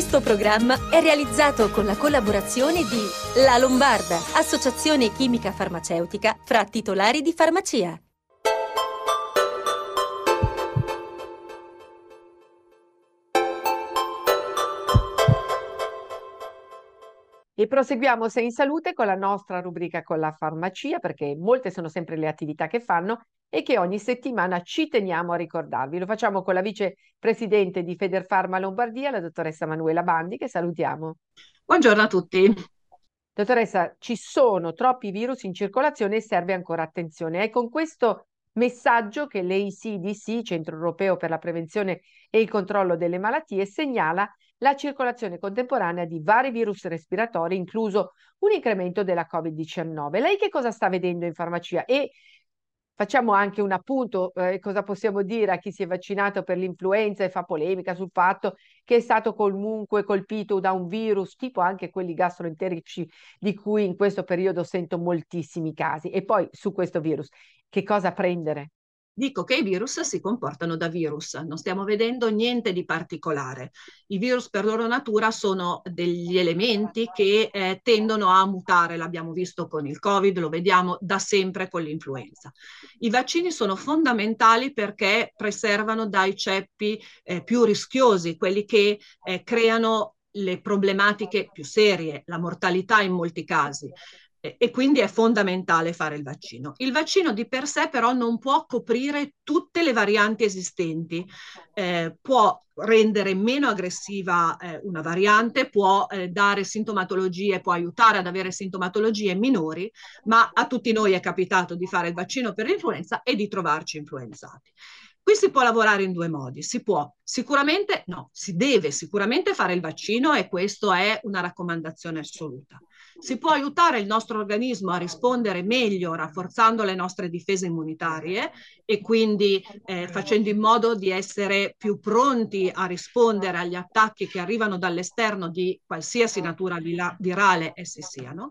Questo programma è realizzato con la collaborazione di La Lombarda, associazione chimica farmaceutica fra titolari di farmacia. E proseguiamo se in salute con la nostra rubrica con la farmacia, perché molte sono sempre le attività che fanno e che ogni settimana ci teniamo a ricordarvi. Lo facciamo con la vicepresidente di Federfarma Lombardia, la dottoressa Manuela Bandi, che salutiamo. Buongiorno a tutti. Dottoressa, ci sono troppi virus in circolazione e serve ancora attenzione. È con questo messaggio che l'ECDC, Centro Europeo per la Prevenzione e il Controllo delle Malattie, segnala la circolazione contemporanea di vari virus respiratori, incluso un incremento della Covid-19. Lei che cosa sta vedendo in farmacia? E facciamo anche un appunto, eh, cosa possiamo dire a chi si è vaccinato per l'influenza e fa polemica sul fatto che è stato comunque colpito da un virus, tipo anche quelli gastroenterici di cui in questo periodo sento moltissimi casi. E poi su questo virus, che cosa prendere? Dico che i virus si comportano da virus, non stiamo vedendo niente di particolare. I virus per loro natura sono degli elementi che eh, tendono a mutare, l'abbiamo visto con il Covid, lo vediamo da sempre con l'influenza. I vaccini sono fondamentali perché preservano dai ceppi eh, più rischiosi, quelli che eh, creano le problematiche più serie, la mortalità in molti casi e quindi è fondamentale fare il vaccino. Il vaccino di per sé però non può coprire tutte le varianti esistenti, eh, può rendere meno aggressiva eh, una variante, può eh, dare sintomatologie, può aiutare ad avere sintomatologie minori, ma a tutti noi è capitato di fare il vaccino per l'influenza e di trovarci influenzati. Qui si può lavorare in due modi, si può sicuramente, no, si deve sicuramente fare il vaccino e questa è una raccomandazione assoluta. Si può aiutare il nostro organismo a rispondere meglio rafforzando le nostre difese immunitarie e quindi eh, facendo in modo di essere più pronti a rispondere agli attacchi che arrivano dall'esterno di qualsiasi natura virale essi siano.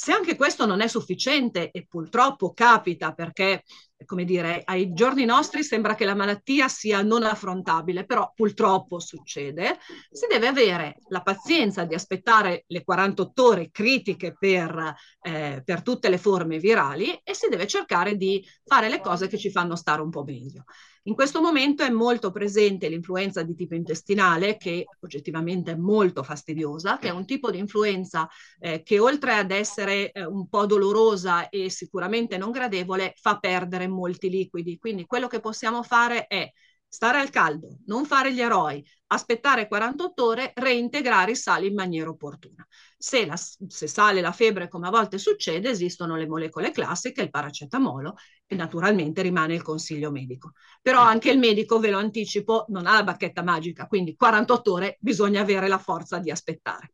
Se anche questo non è sufficiente, e purtroppo capita perché, come dire, ai giorni nostri sembra che la malattia sia non affrontabile, però purtroppo succede, si deve avere la pazienza di aspettare le 48 ore critiche per, eh, per tutte le forme virali e si deve cercare di fare le cose che ci fanno stare un po' meglio. In questo momento è molto presente l'influenza di tipo intestinale, che oggettivamente è molto fastidiosa, che è un tipo di influenza eh, che oltre ad essere eh, un po' dolorosa e sicuramente non gradevole, fa perdere molti liquidi. Quindi quello che possiamo fare è stare al caldo, non fare gli eroi, aspettare 48 ore, reintegrare i sali in maniera opportuna. Se, la, se, sale la febbre, come a volte succede, esistono le molecole classiche, il paracetamolo, e naturalmente rimane il consiglio medico. Però anche il medico, ve lo anticipo, non ha la bacchetta magica, quindi 48 ore bisogna avere la forza di aspettare.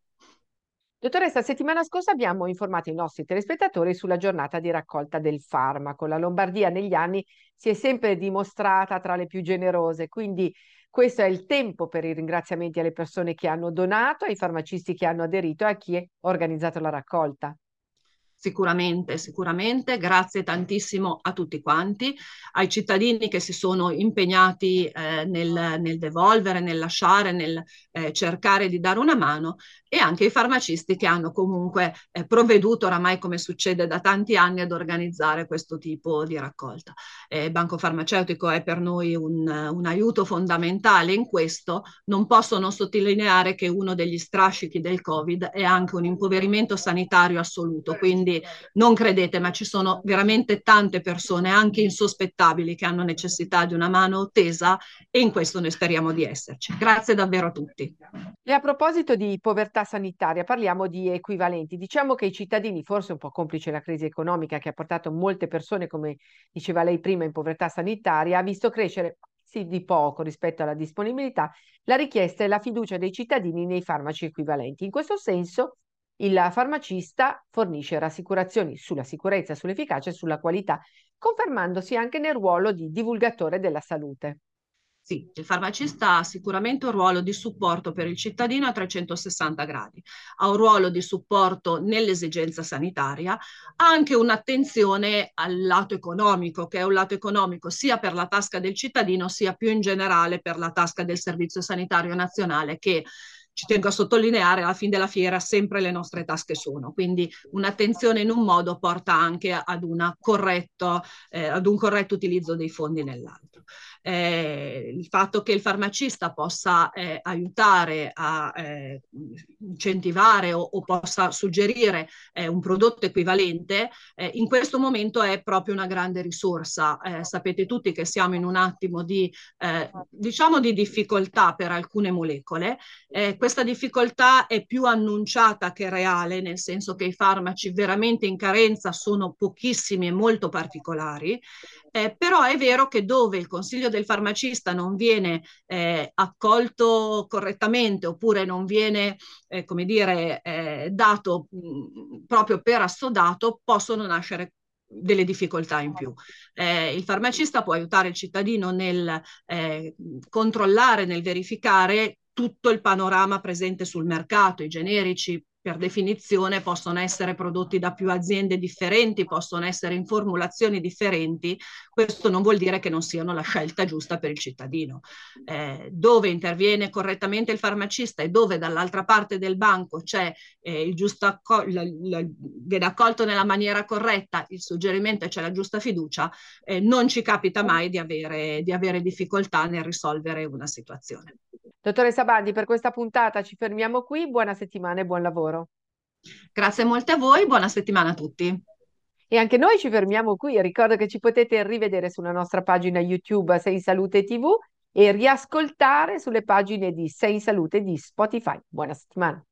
Dottoressa, settimana scorsa abbiamo informato i nostri telespettatori sulla giornata di raccolta del farmaco. La Lombardia negli anni si è sempre dimostrata tra le più generose, quindi questo è il tempo per i ringraziamenti alle persone che hanno donato, ai farmacisti che hanno aderito e a chi ha organizzato la raccolta. Sicuramente, sicuramente, grazie tantissimo a tutti quanti, ai cittadini che si sono impegnati eh, nel, nel, devolvere, nel lasciare, nel eh, cercare di dare una mano e anche ai farmacisti che hanno comunque eh, provveduto oramai come succede da tanti anni ad organizzare questo tipo di raccolta. il Banco Farmaceutico è per noi un, un aiuto fondamentale in questo, non posso non sottolineare che uno degli strascichi del Covid è anche un impoverimento sanitario assoluto, quindi non credete, ma ci sono veramente tante persone, anche insospettabili, che hanno necessità di una mano tesa e in questo noi speriamo di esserci. Grazie davvero a tutti. E a proposito di povertà sanitaria, parliamo di equivalenti. Diciamo che i cittadini, forse un po' complice la crisi economica che ha portato molte persone, come diceva lei prima, in povertà sanitaria, ha visto crescere sì, di poco rispetto alla disponibilità la richiesta e la fiducia dei cittadini nei farmaci equivalenti. In questo senso, il farmacista fornisce rassicurazioni sulla sicurezza, sull'efficacia e sulla qualità, confermandosi anche nel ruolo di divulgatore della salute. Sì, il farmacista ha sicuramente un ruolo di supporto per il cittadino a 360 gradi, ha un ruolo di supporto nell'esigenza sanitaria, ha anche un'attenzione al lato economico, che è un lato economico sia per la tasca del cittadino sia più in generale per la tasca del Servizio Sanitario Nazionale che ci tengo a sottolineare, alla fine della fiera sempre le nostre tasche sono, quindi un'attenzione in un modo porta anche ad, corretto, eh, ad un corretto utilizzo dei fondi nell'altro. Eh, il fatto che il farmacista possa eh, aiutare a eh, incentivare o, o, possa suggerire eh, un prodotto equivalente, eh, in questo momento è proprio una grande risorsa. Eh, sapete tutti che siamo in un attimo di, diciamo di difficoltà per alcune molecole. questa difficoltà è più annunciata che reale, nel senso che i farmaci veramente in carenza sono pochissimi e molto particolari, però è vero che dove il Consiglio del farmacista non viene eh, accolto correttamente oppure non viene, eh, come dire, eh, dato mh, mm, proprio per assodato, possono nascere delle difficoltà in più. Eh, il farmacista può aiutare il cittadino nel eh, controllare, nel verificare tutto il panorama presente sul mercato, i generici per definizione possono essere prodotti da più aziende differenti, possono essere in formulazioni differenti, questo non vuol dire che non siano la scelta giusta per il cittadino. Eh, dove interviene correttamente il farmacista e dove dall'altra parte del banco c'è eh, il giusto accol- la, la, viene accolto nella maniera corretta il suggerimento e c'è la giusta fiducia, eh, non ci capita mai di avere, di avere difficoltà nel risolvere una situazione. Dottoressa Bandi, per questa puntata ci fermiamo qui. Buona settimana e buon lavoro. Grazie molte a voi, buona settimana a tutti. E anche noi ci fermiamo qui. Ricordo che ci potete rivedere sulla nostra pagina YouTube Sei Salute TV e riascoltare sulle pagine di Sei Salute di Spotify. Buona settimana.